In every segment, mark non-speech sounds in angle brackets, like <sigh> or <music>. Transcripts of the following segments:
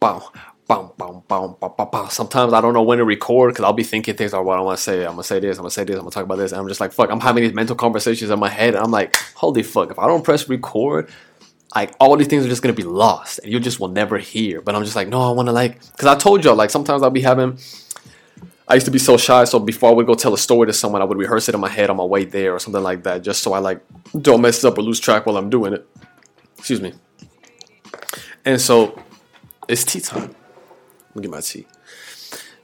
Bam, bam, bam, bam, bam, bam, bam. Sometimes I don't know when to record because I'll be thinking things like, what I want to say. I'm gonna say this. I'm gonna say this. I'm gonna talk about this. And I'm just like, fuck. I'm having these mental conversations in my head, and I'm like, holy fuck. If I don't press record, like all these things are just gonna be lost, and you just will never hear. But I'm just like, no, I want to like, because I told y'all, like sometimes I'll be having. I used to be so shy, so before I would go tell a story to someone, I would rehearse it in my head on my way there or something like that, just so I like don't mess up or lose track while I'm doing it. Excuse me. And so it's tea time. Let me get my tea.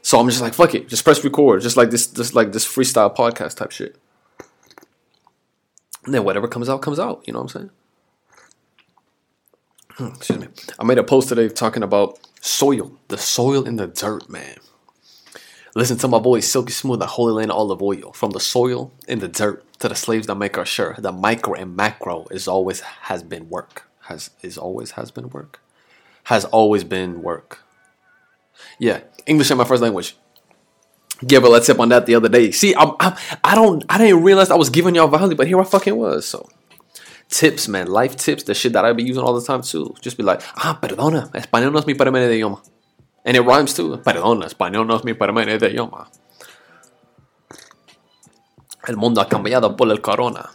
So I'm just like, fuck it, just press record, just like this, just like this freestyle podcast type shit. And then whatever comes out, comes out. You know what I'm saying? Hmm, excuse me. I made a post today talking about soil, the soil in the dirt, man. Listen to my boy Silky Smooth, the Holy Land Olive Oil. From the soil in the dirt to the slaves that make our shirt, the micro and macro is always has been work. Has is always has been work. Has always been work. Yeah, English is my first language. Give a let's tip on that the other day. See, I'm, I'm, I don't, I didn't realize I was giving y'all value, but here I fucking was. So, tips, man, life tips, the shit that I be using all the time too. Just be like, ah, perdona, español no es mi primer idioma. And it rhymes too. Perdona, español no es mi primer idioma. El mundo ha cambiado por el corona.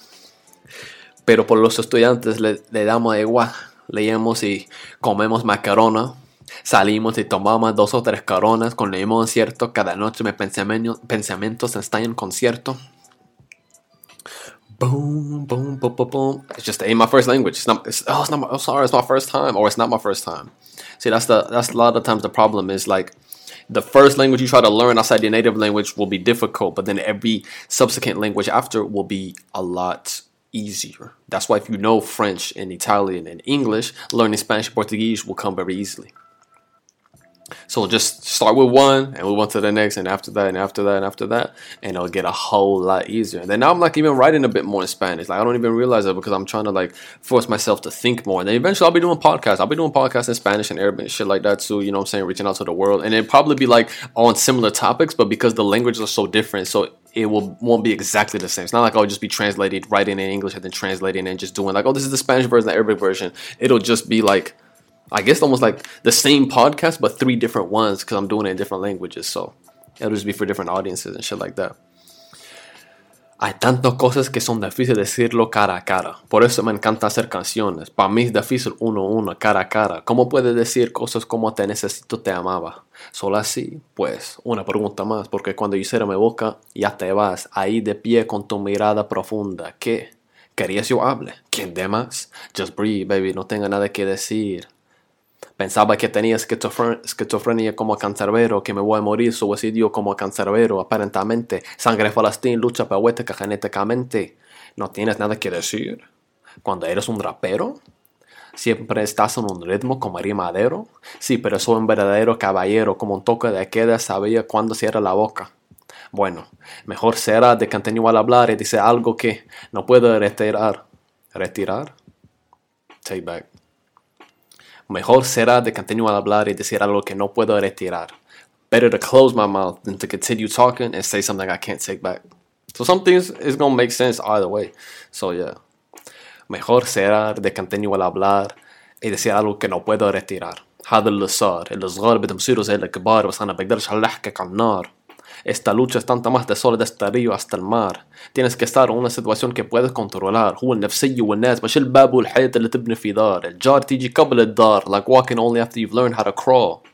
Pero por los estudiantes le, le damos igual. Leemos y comemos macarona. Salimos y tomamos dos o tres coronas con limón cierto. Cada noche mis pensamientos, pensamientos están en concierto. Boom, boom, boom, boom, boom. It's just ain't my first language. It's not. It's, oh, it's not. My, oh, sorry, it's my first time, or it's not my first time. See, that's the that's a lot of times the problem is like the first language you try to learn outside your native language will be difficult, but then every subsequent language after will be a lot easier. That's why if you know French and Italian and English, learning Spanish and Portuguese will come very easily. So just start with one and move on to the next, and after that, and after that, and after that, and it'll get a whole lot easier. And then now I'm like even writing a bit more in Spanish. Like I don't even realize it because I'm trying to like force myself to think more. And then eventually I'll be doing podcasts. I'll be doing podcasts in Spanish and Arabic and shit like that too. You know what I'm saying? Reaching out to the world, and it probably be like on similar topics, but because the languages are so different, so it will won't be exactly the same. It's not like I'll just be translating, writing in English and then translating and just doing like, oh, this is the Spanish version, the Arabic version. It'll just be like I guess almost like the same podcast, but three different ones because I'm doing it in different languages. So it'll just be for different audiences and shit like that. Hay tantas cosas que son difíciles decirlo cara a cara. Por eso me encanta hacer canciones. Para mí es difícil uno a uno, cara a cara. ¿Cómo puedes decir cosas como te necesito, te amaba? Solo así, pues, una pregunta más. Porque cuando yo cierro mi boca, ya te vas. Ahí de pie con tu mirada profunda. ¿Qué? ¿Querías yo hable? ¿Quién de más? Just breathe, baby. No tengo nada que decir. Pensaba que tenía esquizofrenia como cancerbero, que me voy a morir suicidio como cancerbero, aparentemente. Sangre falastín, lucha poética genéticamente. No tienes nada que decir. Cuando eres un rapero, siempre estás en un ritmo como rimadero. Sí, pero soy un verdadero caballero, como un toque de queda, sabía cuando cierra la boca. Bueno, mejor será de continuar a hablar y dice algo que no puedo retirar. ¿Retirar? Take back. Mejor será de continuar a hablar y decir algo que no puedo retirar. Better to close my mouth than to continue talking and say something I can't take back. So some things is gonna make sense either way. So yeah. Mejor será de continuar a hablar y decir algo que no puedo retirar. هذا اللي صار اللي صغار بدهم يصيروا زي الكبار بس انا بقدرش هلا احكيك على النار Esta lucha es tanta más de solo de este río hasta el mar Tienes que estar en una situación que puedes controlar هو النفسية والناس مش الباب والحيط اللي تبني في دار الجار تيجي قبل الدار like walking only after you've learned how to crawl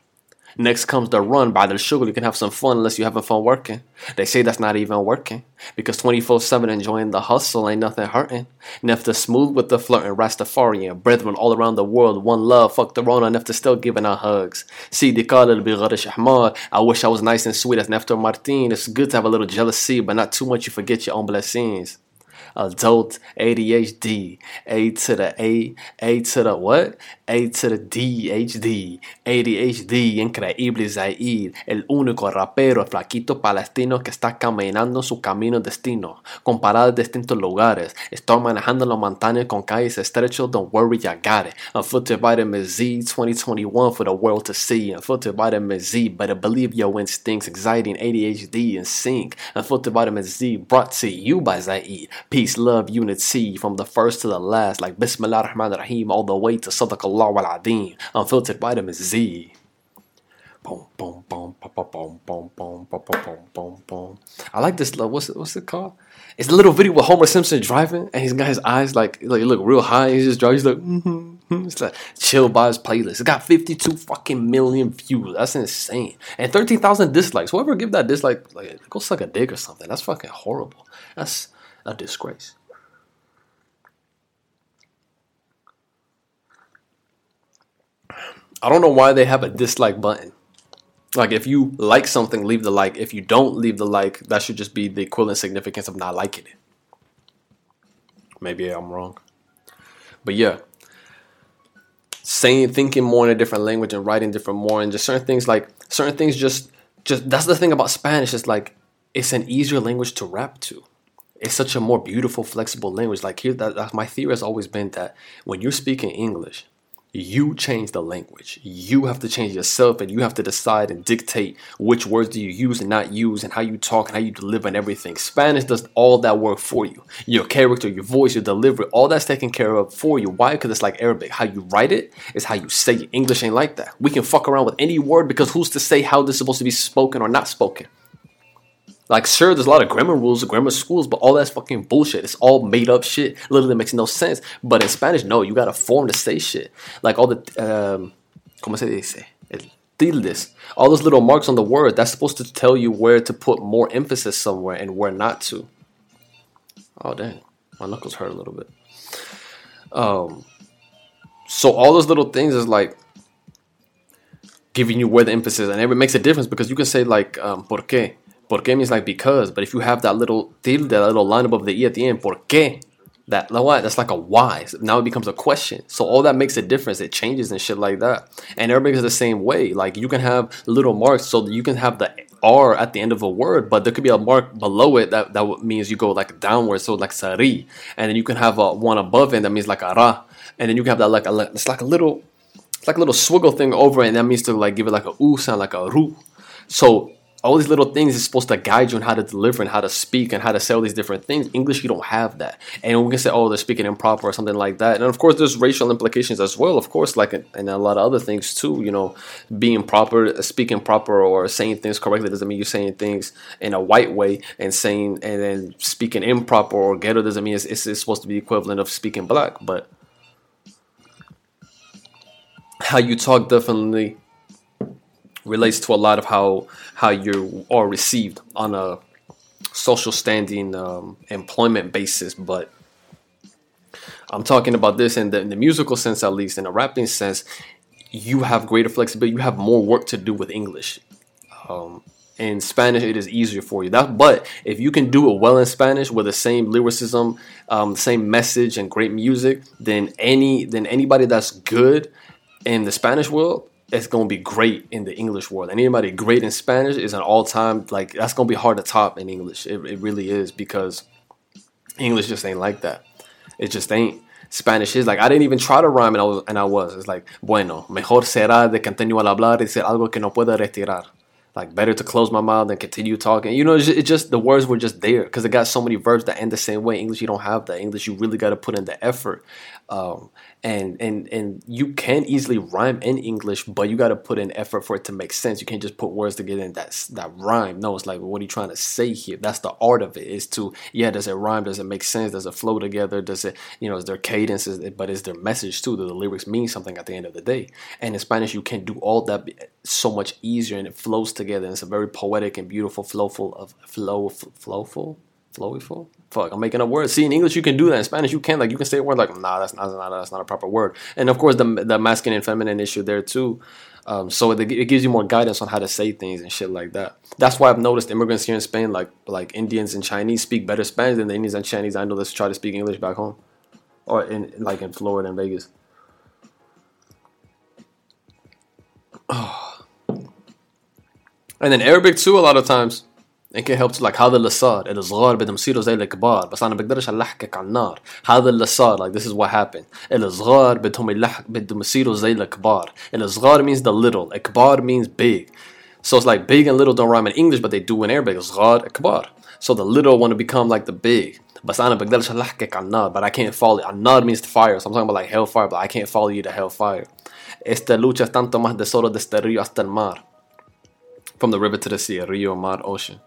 Next comes the run by the sugar. You can have some fun unless you having fun working. They say that's not even working because 24 7 enjoying the hustle ain't nothing hurting. Enough smooth with the flirting, Rastafarian, brethren all around the world, one love, fuck the Rona, enough still giving out hugs. See the Bigarish Ahmad. I wish I was nice and sweet as Neftor Martin. It's good to have a little jealousy, but not too much you forget your own blessings adult ADHD, A to the A, A to the what? A to the DHD, ADHD, increíble Zaid, el único rapero flaquito palestino que está caminando su camino destino, con paradas de distintos lugares, estoy manejando la montaña con calles estrechos, don't worry, I got it, I'm unfiltered vitamin Z 2021 for the world to see, I'm unfiltered vitamin Z, better believe your instincts, anxiety and ADHD in sync, I'm unfiltered vitamin Z brought to you by Zaid, peace, peace, love, unity from the first to the last, like Bismillah Rahman Rahim, all the way to Sadaqallah Wal Adim, unfiltered vitamin Z. I like this. What's it, what's it called? It's a little video with Homer Simpson driving, and he's got his eyes like like look real high. he's just driving. He's like, mm-hmm. mm-hmm. it's like chill by his playlist. It got fifty two fucking million views. That's insane, and thirteen thousand dislikes. Whoever give that dislike, like go suck a dick or something. That's fucking horrible. That's a disgrace. I don't know why they have a dislike button. Like if you like something, leave the like. If you don't leave the like, that should just be the equivalent significance of not liking it. Maybe I'm wrong. But yeah. Saying thinking more in a different language and writing different more and just certain things like certain things just just that's the thing about Spanish. It's like it's an easier language to rap to. It's such a more beautiful, flexible language. Like here, that, that my theory has always been that when you're speaking English, you change the language. You have to change yourself and you have to decide and dictate which words do you use and not use and how you talk and how you deliver and everything. Spanish does all that work for you. Your character, your voice, your delivery, all that's taken care of for you. Why? Because it's like Arabic. How you write it is how you say it. English ain't like that. We can fuck around with any word because who's to say how this is supposed to be spoken or not spoken? Like, sure, there's a lot of grammar rules, grammar schools, but all that's fucking bullshit. It's all made up shit. Literally makes no sense. But in Spanish, no, you got a form to say shit. Like all the, um, ¿cómo se dice? Tildes. All those little marks on the word, that's supposed to tell you where to put more emphasis somewhere and where not to. Oh, dang. My knuckles hurt a little bit. Um, so all those little things is like giving you where the emphasis, and it makes a difference because you can say like, um, ¿por qué? Porque means like because, but if you have that little tilde, that little line above the e at the end, por qué? That? That's like a why. Now it becomes a question. So all that makes a difference. It changes and shit like that. And is the same way. Like you can have little marks, so you can have the R at the end of a word, but there could be a mark below it that, that means you go like downward, so like sari. And then you can have a one above it that means like ara. And then you can have that like a, it's like a little, it's like a little swiggle thing over it, and that means to like give it like a u sound, like a ru. So all these little things is supposed to guide you on how to deliver and how to speak and how to say all these different things. English, you don't have that. And we can say, oh, they're speaking improper or something like that. And of course, there's racial implications as well, of course, like and a lot of other things too. You know, being proper, speaking proper, or saying things correctly doesn't mean you're saying things in a white way, and saying and then speaking improper or ghetto doesn't mean it's, it's, it's supposed to be equivalent of speaking black. But how you talk definitely relates to a lot of how how you are received on a social standing um, employment basis but i'm talking about this in the, in the musical sense at least in the rapping sense you have greater flexibility you have more work to do with english. Um, in spanish it is easier for you. That but if you can do it well in spanish with the same lyricism um, same message and great music then any then anybody that's good in the spanish world it's gonna be great in the English world. And anybody great in Spanish is an all time like that's gonna be hard to top in English. It, it really is because English just ain't like that. It just ain't. Spanish is like I didn't even try to rhyme and I was and I was. It's like bueno, mejor será de continuar a hablar y decir algo que no pueda retirar. Like better to close my mouth than continue talking. You know, it just, it just the words were just there because it got so many verbs that end the same way. English, you don't have that. English, you really got to put in the effort. Um, and and and you can easily rhyme in English, but you got to put in effort for it to make sense. You can't just put words together in that that rhyme. No, it's like what are you trying to say here? That's the art of it. Is to yeah, does it rhyme? Does it make sense? Does it flow together? Does it you know is there cadence? Is it, but is there message too? Do the lyrics mean something at the end of the day? And in Spanish, you can do all that so much easier, and it flows together. And it's a very poetic and beautiful, flowful of flow, flowful, flowful fuck, I'm making a word. See, in English you can do that. In Spanish you can't. Like you can say a word like, nah, that's not, that's not, that's not a proper word. And of course the the masculine and feminine issue there too. Um, so it, it, gives you more guidance on how to say things and shit like that. That's why I've noticed immigrants here in Spain, like like Indians and Chinese, speak better Spanish than the Indians and Chinese I know that try to speak English back home, or in like in Florida and Vegas. Oh. <sighs> And then Arabic too, a lot of times it can help to like هذا اللي صار الصغار بدهم يصيروا زي الكبار بس انا بقدرش الحقك على النار هذا اللي صار like this is what happened الصغار بدهم يلحق بدهم يصيروا زي الكبار الصغار means the little الكبار means big so it's like big and little don't rhyme in English but they do in Arabic صغار كبار so the little want to become like the big بس انا بقدرش الحقك على النار but I can't follow you النار means the fire so I'm talking about like hellfire but I can't follow you to hellfire esta lucha es tanto más de solo de este río hasta el mar from the river to the sea, río, mar, ocean.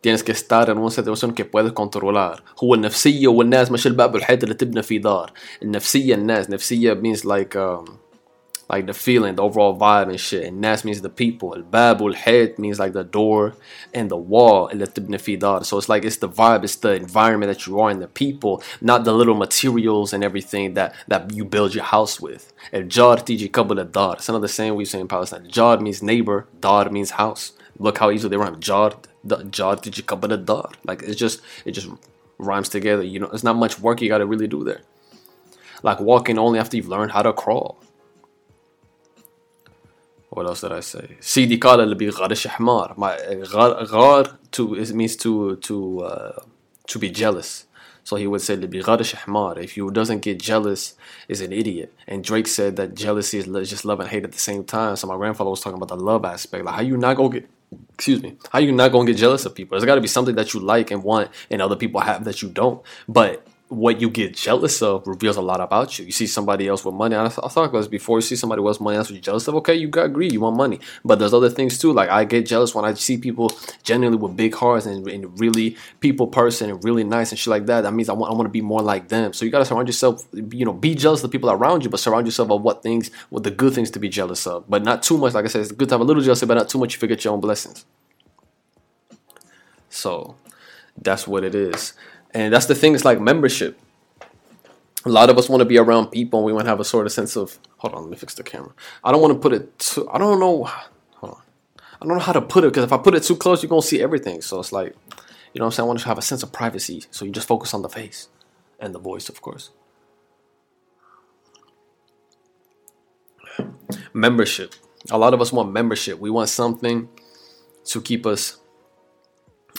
Tienes que estar en una situación que puedes controlar. هو النفسية والناس مش الباب والحيط اللي تبنى في دار. النفسية الناس. نفسية means like um, like the feeling, the overall vibe and shit. And nas means the people. El bab head means like the door and the wall. اللي تبني في دار. So it's like it's the vibe, it's the environment that you are and the people, not the little materials and everything that that you build your house with. El jar تيجي قبل الدار. It's another saying we say in Palestine. Jar means neighbor, dar means house. Look how easily they rhyme. Jar jar تيجي قبل الدار. Like it's just it just rhymes together. You know, it's not much work you got to really do there. Like walking only after you've learned how to crawl. What else did I say? سيدي قال اللي بيغرش حمار. My غار to it means to to uh, to be jealous. So he would say اللي بيغرش حمار. If you doesn't get jealous is an idiot. And Drake said that jealousy is just love and hate at the same time. So my grandfather was talking about the love aspect. Like how you not gonna get excuse me, how you not gonna get jealous of people? There's gotta be something that you like and want and other people have that you don't. But what you get jealous of reveals a lot about you. You see somebody else with money. I, I thought about this before. You see somebody else with money, that's what you're jealous of. Okay, you got greed, you want money. But there's other things too. Like I get jealous when I see people genuinely with big hearts and, and really people person and really nice and shit like that. That means I want I want to be more like them. So you gotta surround yourself. You know, be jealous of the people around you, but surround yourself of what things, what the good things to be jealous of. But not too much. Like I said, it's good to have a little jealousy, but not too much. You forget your own blessings. So that's what it is. And that's the thing, it's like membership. A lot of us want to be around people and we want to have a sort of sense of hold on let me fix the camera. I don't want to put it too i don't know hold on. I don't know how to put it because if i put it too close you're going to see everything. So it's like you know what i'm saying? I want to have a sense of privacy. So you just focus on the face and the voice of course. Membership. A lot of us want membership. We want something to keep us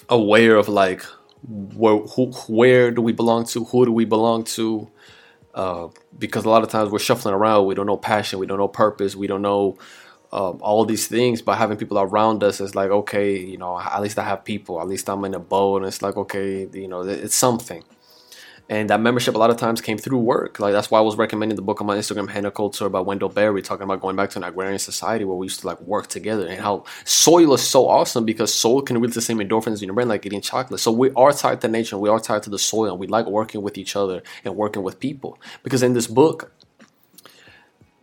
aware of like where who, where do we belong to? Who do we belong to? Uh, because a lot of times we're shuffling around. We don't know passion. We don't know purpose. We don't know um, all these things. But having people around us is like okay you know at least i have people. At least i'm in a boat. And it's like okay you know it's something and that membership a lot of times came through work. Like that's why I was recommending the book on my Instagram, Hannah Coulter, about Wendell Berry, talking about going back to an agrarian society where we used to like work together and how soil is so awesome because soil can release the same endorphins in your brain like eating chocolate. So we are tied to nature, we are tied to the soil, and we like working with each other and working with people. Because in this book,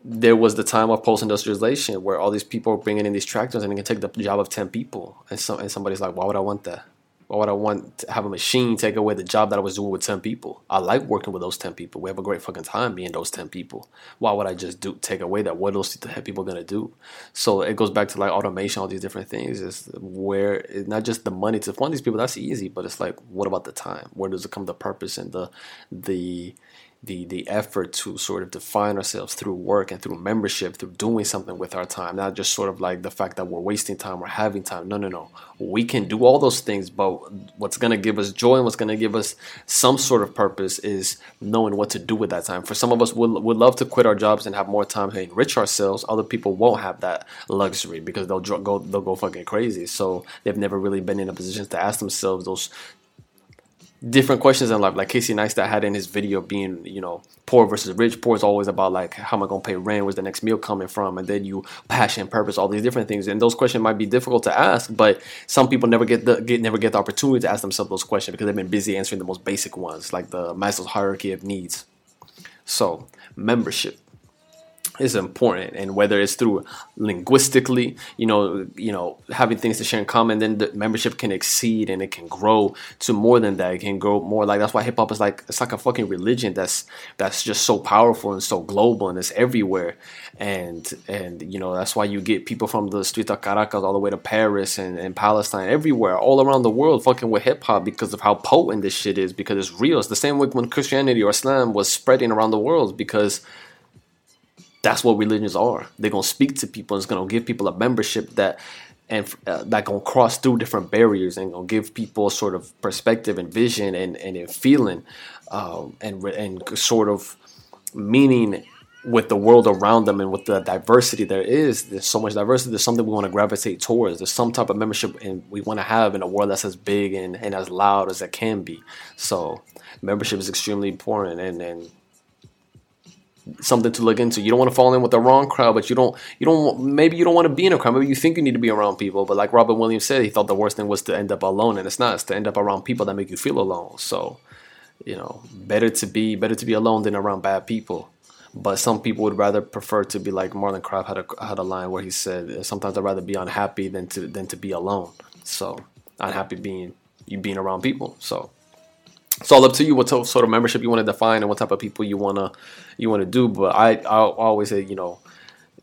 there was the time of post-industrialization where all these people are bringing in these tractors and they can take the job of 10 people. And, so, and somebody's like, why would I want that? Why would I want to have a machine take away the job that I was doing with 10 people? I like working with those 10 people. We have a great fucking time being those 10 people. Why would I just do take away that? What else the people gonna do? So it goes back to like automation, all these different things. Is where it's not just the money to fund these people, that's easy, but it's like what about the time? Where does it come the purpose and the the the the effort to sort of define ourselves through work and through membership through doing something with our time not just sort of like the fact that we're wasting time or having time. No no no. We can do all those things but what's going to give us joy and what's going to give us some sort of purpose is knowing what to do with that time. For some of us would would love to quit our jobs and have more time to enrich ourselves. Other people won't have that luxury because they'll go they'll go fucking crazy. So they've never really been in a position to ask themselves those different questions in life. Like Casey Neistat had in his video being, you know, poor versus rich. Poor is always about like how am I gonna pay rent? Where's the next meal coming from? And then you passion, purpose, all these different things. And those questions might be difficult to ask, but some people never get the get never get the opportunity to ask themselves those questions because they've been busy answering the most basic ones, like the Maslow's hierarchy of needs. So membership is important and whether it's through linguistically you know you know having things to share in common then the membership can exceed and it can grow to more than that. It can grow more like that's why hip-hop is like it's like a fucking religion that's that's just so powerful and so global and it's everywhere. And and you know that's why you get people from the streets of caracas all the way to paris and, and palestine everywhere all around the world fucking with hip-hop because of how potent this shit is because it's real. It's the same way when christianity or islam was spreading around the world because that's what religions are. They're gonna speak to people. It's gonna give people a membership that and uh, that gonna cross through different barriers and gonna give people sort of perspective and vision and and a feeling um, and and sort of meaning with the world around them and with the diversity there is. There's so much diversity. There's something we want to gravitate towards. There's some type of membership and we want to have in a world that's as big and, and as loud as it can be. So membership is extremely important and and something to look into. You don't want to fall in with the wrong crowd, but you don't you don't maybe you don't want to be in a crowd. Maybe you think you need to be around people, but like Robin Williams said, he thought the worst thing was to end up alone, and it's not. It's to end up around people that make you feel alone. So, you know, better to be better to be alone than around bad people. But some people would rather prefer to be like Marlon Craft had a had a line where he said, uh, "Sometimes I'd rather be unhappy than to than to be alone." So unhappy being you being around people. So it's all up to you what sort of membership you want to define and what type of people you wanna you want to do. But I I always say you know,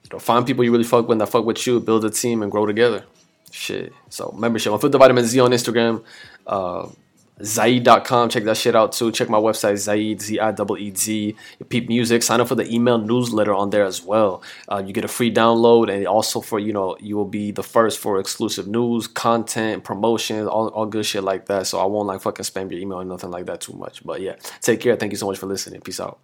you know find people you really fuck with that fuck with you, build a team and grow together. Shit. So membership on the Vitamin Z on Instagram. Uh, Zieed.com. Check that shit out too. Check my website, Zaid, Z-I-E-E-Z. Peep Music. Sign up for the email newsletter on there as well. Uh, you get a free download and also for, you know, you will be the first for exclusive news, content, promotions, all, all good shit like that. So I won't like fucking spam your email or nothing like that too much. But yeah, take care. Thank you so much for listening. Peace out.